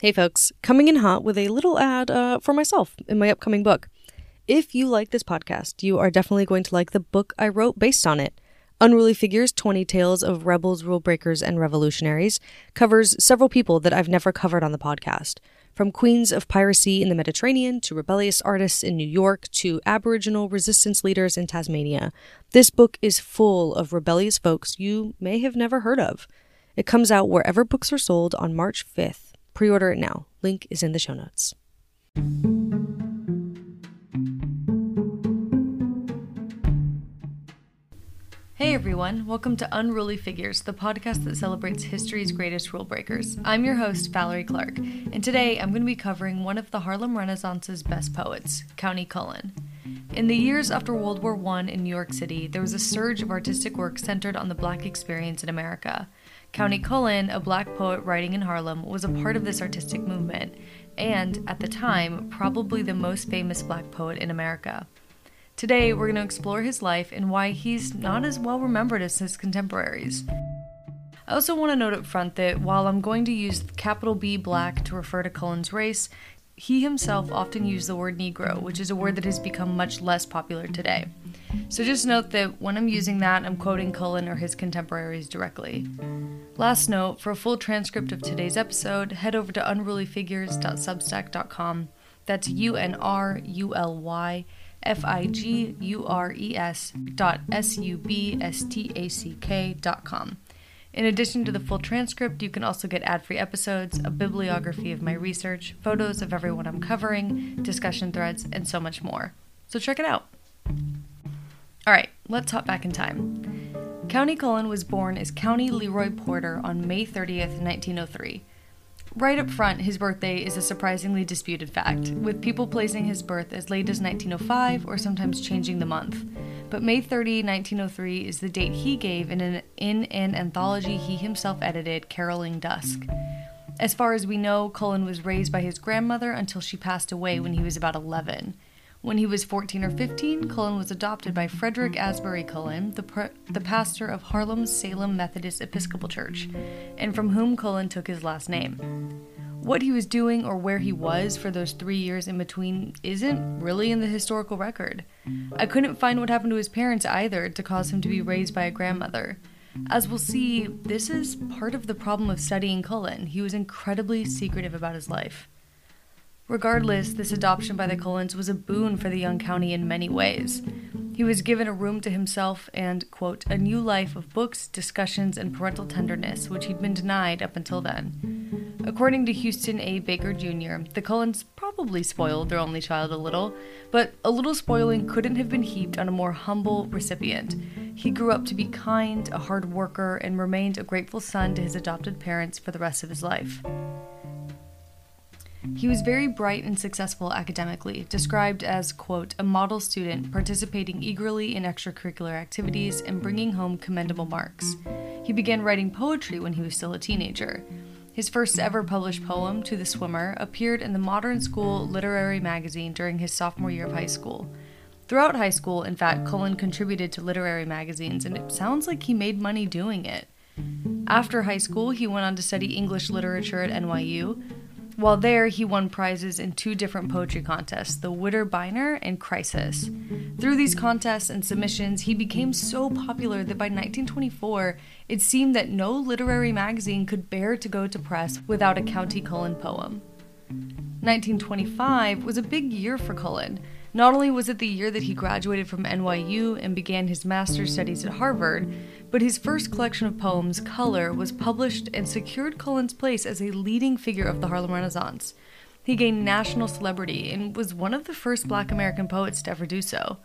Hey, folks, coming in hot with a little ad uh, for myself in my upcoming book. If you like this podcast, you are definitely going to like the book I wrote based on it. Unruly Figures 20 Tales of Rebels, Rule Breakers, and Revolutionaries covers several people that I've never covered on the podcast. From queens of piracy in the Mediterranean to rebellious artists in New York to Aboriginal resistance leaders in Tasmania, this book is full of rebellious folks you may have never heard of. It comes out wherever books are sold on March 5th. Pre order it now. Link is in the show notes. Hey everyone, welcome to Unruly Figures, the podcast that celebrates history's greatest rule breakers. I'm your host, Valerie Clark, and today I'm going to be covering one of the Harlem Renaissance's best poets, Countee Cullen. In the years after World War I in New York City, there was a surge of artistic work centered on the black experience in America. Countee Cullen, a black poet writing in Harlem, was a part of this artistic movement, and, at the time, probably the most famous black poet in America. Today, we're going to explore his life and why he's not as well remembered as his contemporaries. I also want to note up front that while I'm going to use capital B black to refer to Cullen's race, he himself often used the word Negro, which is a word that has become much less popular today. So just note that when I'm using that, I'm quoting Cullen or his contemporaries directly. Last note for a full transcript of today's episode, head over to unrulyfigures.substack.com. That's U N R U L Y F I G U R E S dot S U B S T A C K dot com. In addition to the full transcript, you can also get ad free episodes, a bibliography of my research, photos of everyone I'm covering, discussion threads, and so much more. So check it out. All right, let's hop back in time. Countee Cullen was born as Countee Leroy Porter on May 30th, 1903. Right up front, his birthday is a surprisingly disputed fact, with people placing his birth as late as 1905 or sometimes changing the month. But May 30, 1903 is the date he gave in an, in an anthology he himself edited, Caroling Dusk. As far as we know, Cullen was raised by his grandmother until she passed away when he was about 11. When he was 14 or 15, Cullen was adopted by Frederick Asbury Cullen, the, pr- the pastor of Harlem's Salem Methodist Episcopal Church, and from whom Cullen took his last name. What he was doing or where he was for those three years in between isn't really in the historical record. I couldn't find what happened to his parents either to cause him to be raised by a grandmother. As we'll see, this is part of the problem of studying Cullen. He was incredibly secretive about his life. Regardless, this adoption by the Cullens was a boon for the young Countee in many ways. He was given a room to himself and, quote, a new life of books, discussions, and parental tenderness, which he'd been denied up until then. According to Houston A. Baker Jr., the Cullens probably spoiled their only child a little, but a little spoiling couldn't have been heaped on a more humble recipient. He grew up to be kind, a hard worker, and remained a grateful son to his adopted parents for the rest of his life. He was very bright and successful academically, described as, quote, a model student participating eagerly in extracurricular activities and bringing home commendable marks. He began writing poetry when he was still a teenager. His first ever published poem, To the Swimmer, appeared in the Modern School Literary Magazine during his sophomore year of high school. Throughout high school, in fact, Cullen contributed to literary magazines, and it sounds like he made money doing it. After high school, he went on to study English literature at NYU, while there, he won prizes in two different poetry contests, the Witter Bynner and Crisis. Through these contests and submissions, he became so popular that by 1924, it seemed that no literary magazine could bear to go to press without a Countee Cullen poem. 1925 was a big year for Cullen. Not only was it the year that he graduated from NYU and began his master's studies at Harvard, but his first collection of poems, Color, was published and secured Cullen's place as a leading figure of the Harlem Renaissance. He gained national celebrity and was one of the first black American poets to ever do so.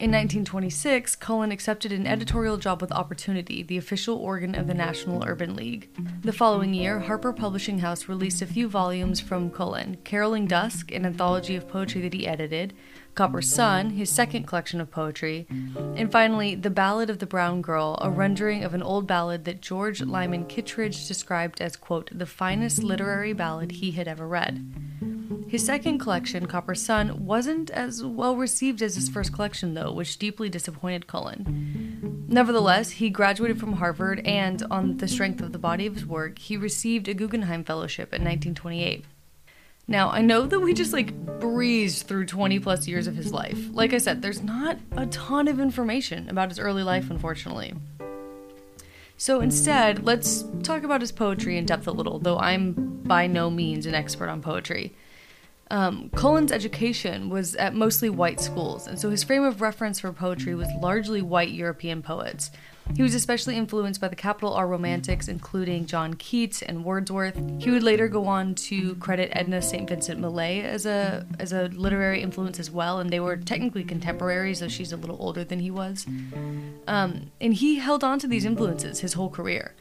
In 1926, Cullen accepted an editorial job with Opportunity, the official organ of the National Urban League. The following year, Harper Publishing House released a few volumes from Cullen Caroling Dusk, an anthology of poetry that he edited, Copper Sun, his second collection of poetry, and finally, The Ballad of the Brown Girl, a rendering of an old ballad that George Lyman Kittredge described as, quote, the finest literary ballad he had ever read. His second collection, Copper Sun, wasn't as well received as his first collection, though, which deeply disappointed Cullen. Nevertheless, he graduated from Harvard, and on the strength of the body of his work, he received a Guggenheim Fellowship in 1928. Now, I know that we just like breezed through 20 plus years of his life. Like I said, there's not a ton of information about his early life, unfortunately. So instead, let's talk about his poetry in depth a little, though I'm by no means an expert on poetry. Um, Cullen's education was at mostly white schools, and so his frame of reference for poetry was largely white European poets. He was especially influenced by the capital R Romantics, including John Keats and Wordsworth. He would later go on to credit Edna St. Vincent Millay as a as a literary influence as well, and they were technically contemporaries, though she's a little older than he was. Um, and he held on to these influences his whole career.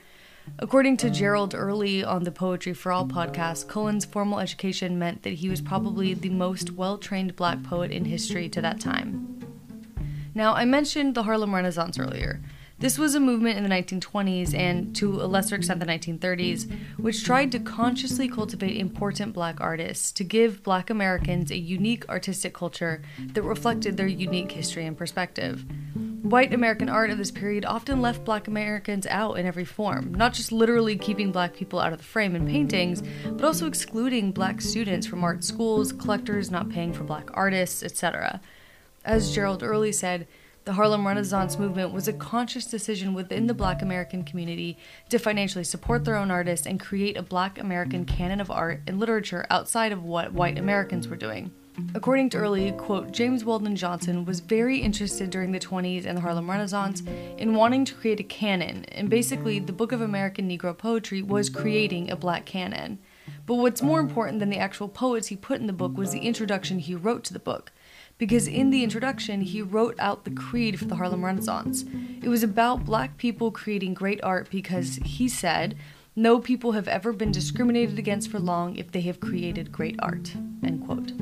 According to Gerald Early on the Poetry for All podcast, Cullen's formal education meant that he was probably the most well trained black poet in history to that time. Now, I mentioned the Harlem Renaissance earlier. This was a movement in the 1920s and, to a lesser extent, the 1930s, which tried to consciously cultivate important black artists to give black Americans a unique artistic culture that reflected their unique history and perspective. White American art of this period often left black Americans out in every form, not just literally keeping black people out of the frame in paintings, but also excluding black students from art schools, collectors not paying for black artists, etc. As Gerald Early said, the Harlem Renaissance movement was a conscious decision within the black American community to financially support their own artists and create a black American canon of art and literature outside of what white Americans were doing. According to Early, quote, James Weldon Johnson was very interested during the 20s and the Harlem Renaissance in wanting to create a canon, and basically the Book of American Negro Poetry was creating a black canon. But what's more important than the actual poets he put in the book was the introduction he wrote to the book. Because in the introduction, he wrote out the creed for the Harlem Renaissance. It was about black people creating great art because, he said, no people have ever been discriminated against for long if they have created great art. End quote.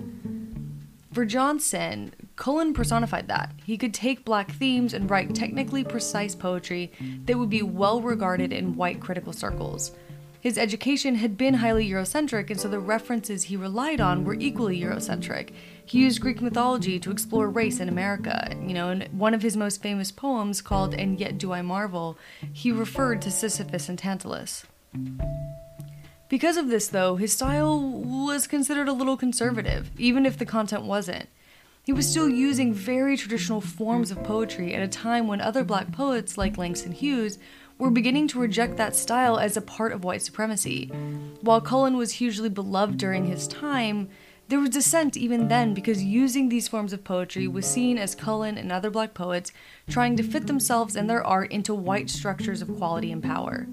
For Johnson, Cullen personified that. He could take black themes and write technically precise poetry that would be well regarded in white critical circles. His education had been highly Eurocentric, and so the references he relied on were equally Eurocentric. He used Greek mythology to explore race in America. You know, in one of his most famous poems called And Yet Do I Marvel, he referred to Sisyphus and Tantalus. Because of this, though, his style was considered a little conservative, even if the content wasn't. He was still using very traditional forms of poetry at a time when other black poets, like Langston Hughes, were beginning to reject that style as a part of white supremacy. While Cullen was hugely beloved during his time, there was dissent even then because using these forms of poetry was seen as Cullen and other black poets trying to fit themselves and their art into white structures of quality and power.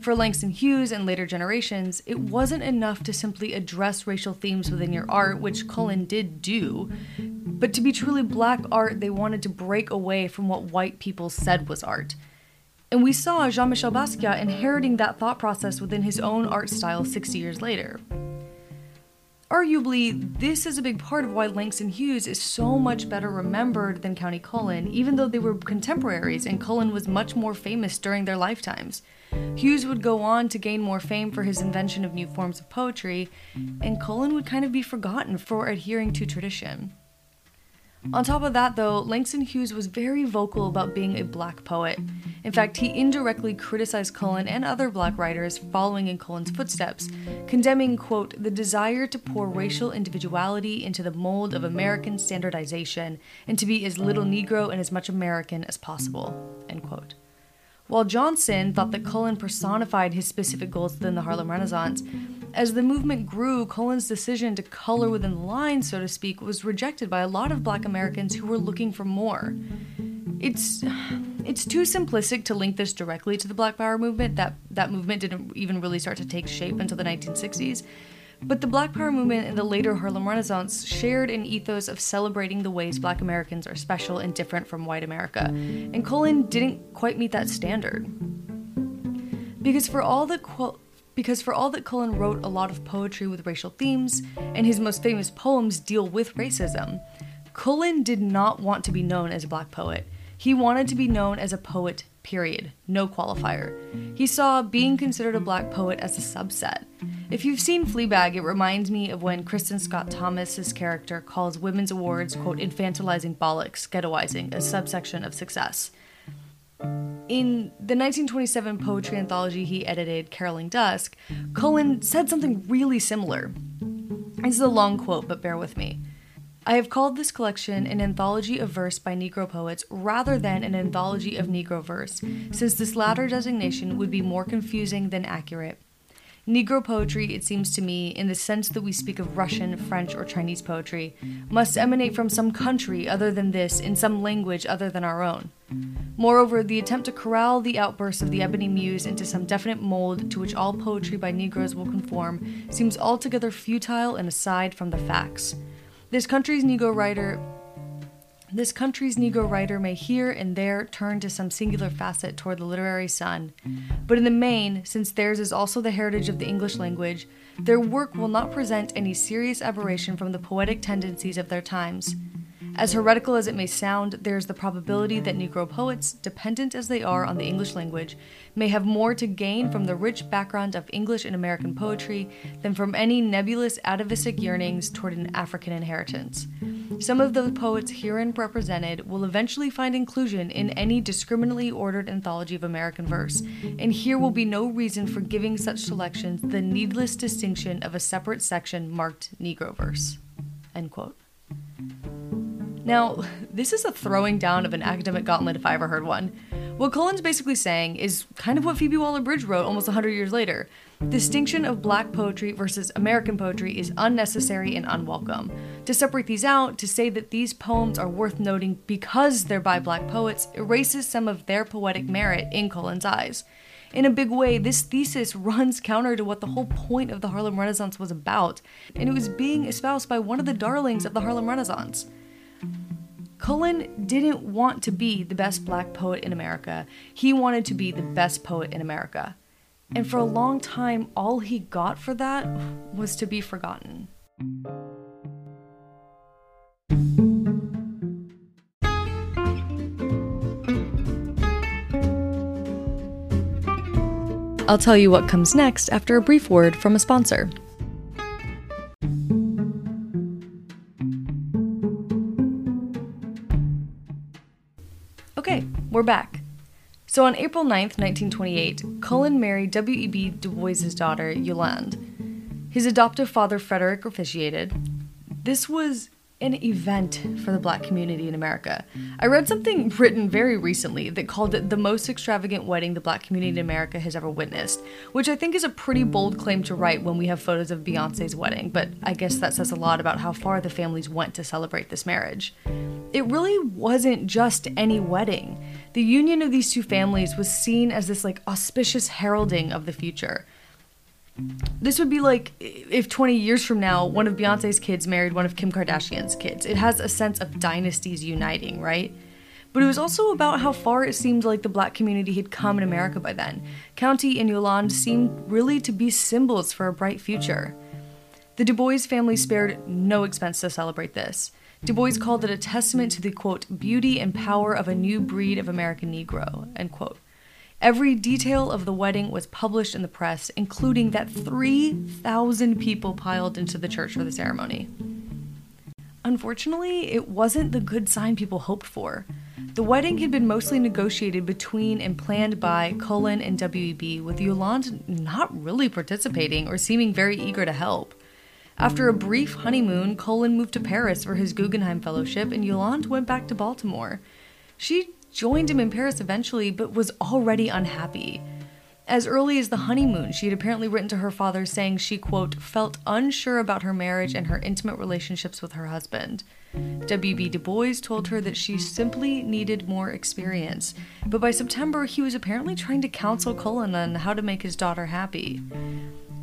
For Langston Hughes and later generations, it wasn't enough to simply address racial themes within your art, which Cullen did do, but to be truly black art, they wanted to break away from what white people said was art. And we saw Jean Michel Basquiat inheriting that thought process within his own art style 60 years later. Arguably, this is a big part of why Langston Hughes is so much better remembered than Countee Cullen, even though they were contemporaries and Cullen was much more famous during their lifetimes. Hughes would go on to gain more fame for his invention of new forms of poetry, and Cullen would kind of be forgotten for adhering to tradition. On top of that, though, Langston Hughes was very vocal about being a black poet. In fact, he indirectly criticized Cullen and other black writers following in Cullen's footsteps, condemning, quote, the desire to pour racial individuality into the mold of American standardization and to be as little Negro and as much American as possible, end quote. While Johnson thought that Cullen personified his specific goals within the Harlem Renaissance, as the movement grew, Cullen's decision to color within the lines, so to speak, was rejected by a lot of black Americans who were looking for more. It's it's too simplistic to link this directly to the Black Power movement. That that movement didn't even really start to take shape until the 1960s. But the Black Power movement and the later Harlem Renaissance shared an ethos of celebrating the ways black Americans are special and different from white America, and Cullen didn't quite meet that standard. Because for all that because for all that Cullen wrote a lot of poetry with racial themes, and his most famous poems deal with racism, Cullen did not want to be known as a black poet. He wanted to be known as a poet, period, no qualifier. He saw being considered a black poet as a subset. If you've seen Fleabag, it reminds me of when Kristin Scott Thomas's character calls women's awards, quote, infantilizing bollocks, ghettoizing, a subsection of success. In the 1927 poetry anthology he edited, Caroling Dusk, Cullen said something really similar. This is a long quote, but bear with me. I have called this collection an anthology of verse by Negro poets rather than an anthology of Negro verse, since this latter designation would be more confusing than accurate. Negro poetry, it seems to me, in the sense that we speak of Russian, French, or Chinese poetry, must emanate from some country other than this, in some language other than our own. Moreover, the attempt to corral the outbursts of the ebony muse into some definite mold to which all poetry by Negroes will conform seems altogether futile and aside from the facts. This country's Negro writer this country's Negro writer may here and there turn to some singular facet toward the literary sun, but in the main, since theirs is also the heritage of the English language, their work will not present any serious aberration from the poetic tendencies of their times. As heretical as it may sound, there is the probability that Negro poets, dependent as they are on the English language, may have more to gain from the rich background of English and American poetry than from any nebulous atavistic yearnings toward an African inheritance. Some of the poets herein represented will eventually find inclusion in any discriminately ordered anthology of American verse, and here will be no reason for giving such selections the needless distinction of a separate section marked Negro verse. End quote. Now, this is a throwing down of an academic gauntlet if I ever heard one. What Cullen's basically saying is kind of what Phoebe Waller-Bridge wrote almost 100 years later. Distinction of black poetry versus American poetry is unnecessary and unwelcome. To separate these out, to say that these poems are worth noting because they're by black poets, erases some of their poetic merit in Cullen's eyes. In a big way, this thesis runs counter to what the whole point of the Harlem Renaissance was about, and it was being espoused by one of the darlings of the Harlem Renaissance. Cullen didn't want to be the best black poet in America. He wanted to be the best poet in America. And for a long time, all he got for that was to be forgotten. I'll tell you what comes next after a brief word from a sponsor. Back. So on April 9th, 1928, Cullen married W.E.B. Du Bois's daughter, Yolande. His adoptive father, Frederick, officiated. This was an event for the black community in America. I read something written very recently that called it the most extravagant wedding the black community in America has ever witnessed, which I think is a pretty bold claim to write when we have photos of Beyonce's wedding, but I guess that says a lot about how far the families went to celebrate this marriage. It really wasn't just any wedding. The union of these two families was seen as this like auspicious heralding of the future. This would be like if 20 years from now, one of Beyonce's kids married one of Kim Kardashian's kids. It has a sense of dynasties uniting, right? But it was also about how far it seemed like the black community had come in America by then. Countee and Yolande seemed really to be symbols for a bright future. The Du Bois family spared no expense to celebrate this. Du Bois called it a testament to the quote, beauty and power of a new breed of American Negro, end quote. Every detail of the wedding was published in the press, including that 3,000 people piled into the church for the ceremony. Unfortunately, it wasn't the good sign people hoped for. The wedding had been mostly negotiated between and planned by Cullen and WEB, with Yolande not really participating or seeming very eager to help. After a brief honeymoon, Cullen moved to Paris for his Guggenheim Fellowship, and Yolande went back to Baltimore. She joined him in Paris eventually, but was already unhappy. As early as the honeymoon, she had apparently written to her father saying she, quote, felt unsure about her marriage and her intimate relationships with her husband. W.B. Du Bois told her that she simply needed more experience, but by September, he was apparently trying to counsel Cullen on how to make his daughter happy.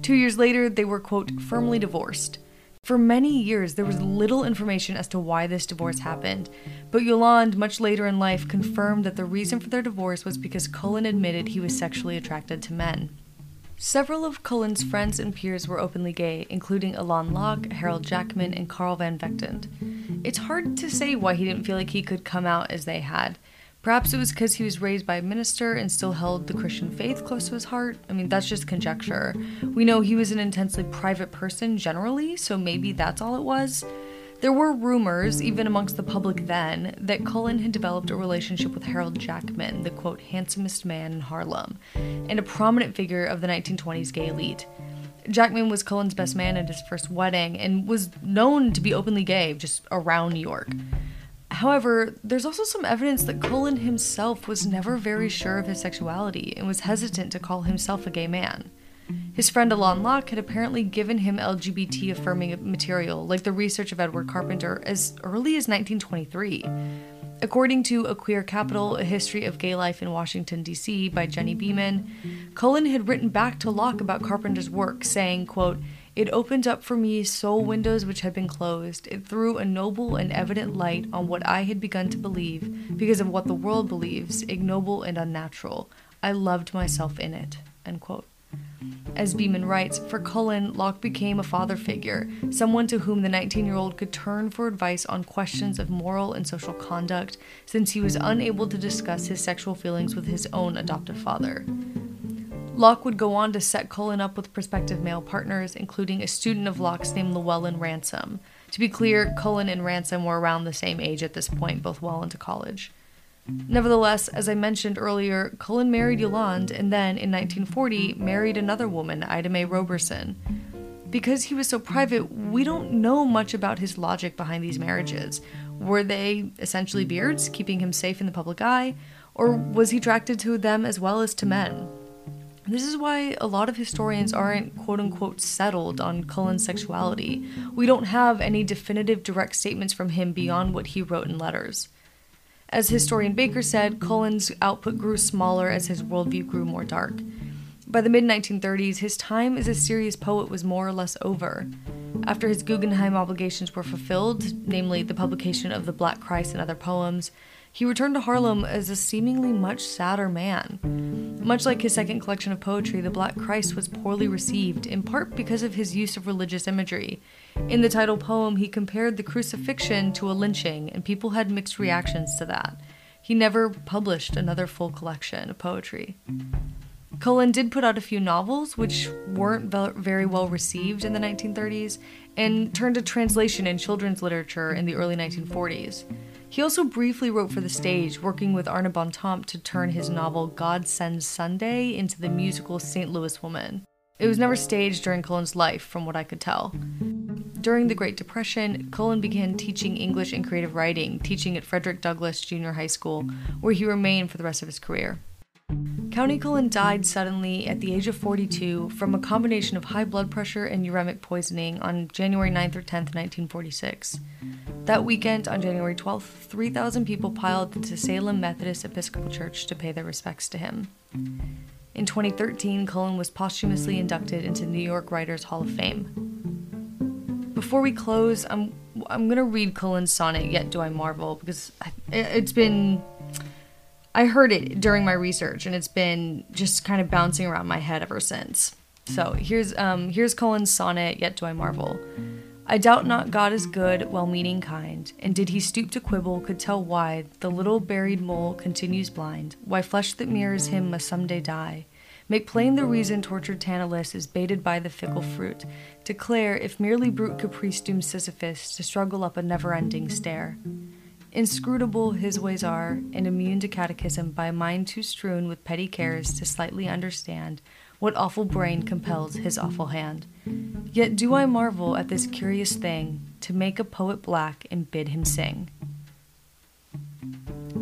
Two years later, they were, quote, firmly divorced. For many years, there was little information as to why this divorce happened, but Yolande, much later in life, confirmed that the reason for their divorce was because Cullen admitted he was sexually attracted to men. Several of Cullen's friends and peers were openly gay, including Alain Locke, Harold Jackman, and Carl Van Vechten. It's hard to say why he didn't feel like he could come out as they had. Perhaps it was because he was raised by a minister and still held the Christian faith close to his heart. I mean, that's just conjecture. We know he was an intensely private person generally, so maybe that's all it was. There were rumors, even amongst the public then, that Cullen had developed a relationship with Harold Jackman, the quote, handsomest man in Harlem, and a prominent figure of the 1920s gay elite. Jackman was Cullen's best man at his first wedding and was known to be openly gay just around New York. However, there's also some evidence that Cullen himself was never very sure of his sexuality and was hesitant to call himself a gay man. His friend Alain Locke had apparently given him LGBT affirming material, like the research of Edward Carpenter, as early as 1923. According to A Queer Capital, A History of Gay Life in Washington, D.C., by Genny Beemyn, Cullen had written back to Locke about Carpenter's work, saying, quote, It opened up for me soul mm-hmm. windows which had been closed. It threw a noble and evident light on what I had begun to believe, because of what the world believes, ignoble and unnatural. I loved myself in it. As Beemyn writes, for Cullen, Locke became a father figure, someone to whom the 19 year old could turn for advice on questions of moral and social conduct, since he was unable to discuss his sexual feelings with his own adoptive father. Locke would go on to set Cullen up with prospective male partners, including a student of Locke's named Llewellyn Ransom. To be clear, Cullen and Ransom were around the same age at this point, both well into college. Nevertheless, as I mentioned earlier, Cullen married Yolande and then, in 1940, married another woman, Ida Mae Roberson. Because he was so private, we don't know much about his logic behind these marriages. Were they essentially beards, keeping him safe in the public eye? Or was he attracted to them as well as to men? This is why a lot of historians aren't quote unquote settled on Cullen's sexuality. We don't have any definitive direct statements from him beyond what he wrote in letters. As historian Baker said, Cullen's output grew smaller as his worldview grew more dark. By the mid 1930s, his time as a serious poet was more or less over. After his Guggenheim obligations were fulfilled, namely the publication of The Black Christ and other poems, he returned to Harlem as a seemingly much sadder man. Much like his second collection of poetry, The Black Christ was poorly received, in part because of his use of religious imagery. In the title poem, he compared the crucifixion to a lynching, and people had mixed reactions to that. He never published another full collection of poetry. Cullen did put out a few novels, which weren't very well received in the 1930s, and turned to translation in children's literature in the early 1940s. He also briefly wrote for the stage, working with Arna Bontemps to turn his novel God Sends Sunday into the musical St. Louis Woman. It was never staged during Cullen's life, from what I could tell. During the Great Depression, Cullen began teaching English and creative writing, teaching at Frederick Douglass Junior High School, where he remained for the rest of his career. Countee Cullen died suddenly at the age of 42 from a combination of high blood pressure and uremic poisoning on January 9th or 10th, 1946. That weekend, on January 12th, 3,000 people piled into Salem Methodist Episcopal Church to pay their respects to him. In 2013, Cullen was posthumously inducted into New York Writers Hall of Fame. Before we close, I'm I'm gonna read Cullen's sonnet "Yet Do I Marvel" because it's been I heard it during my research and it's been just kind of bouncing around my head ever since. So here's um here's Cullen's sonnet "Yet Do I Marvel." I doubt not God is good, well meaning kind, and did he stoop to quibble, could tell why the little buried mole continues blind, why flesh that mirrors him must some day die. Make plain the reason tortured Tantalus is baited by the fickle fruit. Declare if merely brute caprice dooms Sisyphus to struggle up a never ending stair. Inscrutable his ways are, and immune to catechism by a mind too strewn with petty cares to slightly understand what awful brain compels his awful hand. Yet do I marvel at this curious thing to make a poet black and bid him sing.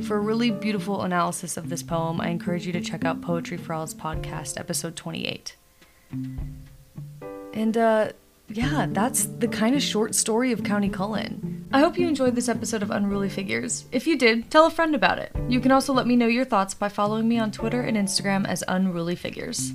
For a really beautiful analysis of this poem, I encourage you to check out Poetry for All's podcast, episode 28. And uh, yeah, that's the kind of short story of Countee Cullen. I hope you enjoyed this episode of Unruly Figures. If you did, tell a friend about it. You can also let me know your thoughts by following me on Twitter and Instagram as Unruly Figures.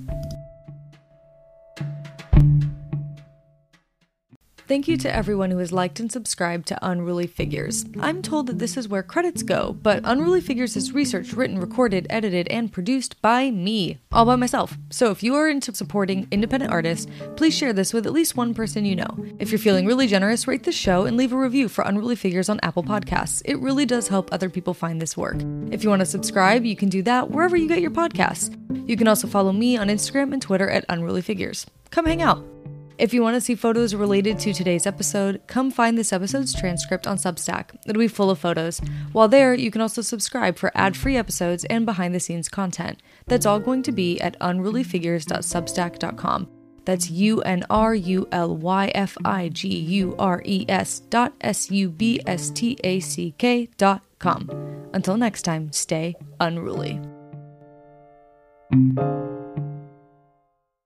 Thank you to everyone who has liked and subscribed to Unruly Figures. I'm told that this is where credits go, but Unruly Figures is researched, written, recorded, edited, and produced by me, all by myself. So if you are into supporting independent artists, please share this with at least one person you know. If you're feeling really generous, rate the show and leave a review for Unruly Figures on Apple Podcasts. It really does help other people find this work. If you want to subscribe, you can do that wherever you get your podcasts. You can also follow me on Instagram and Twitter at Unruly Figures. Come hang out. If you want to see photos related to today's episode, come find this episode's transcript on Substack. It'll be full of photos. While there, you can also subscribe for ad free episodes and behind the scenes content. That's all going to be at unrulyfigures.substack.com. That's U N R U L Y F I G U R E S dot S U B S T A C K dot com. Until next time, stay unruly.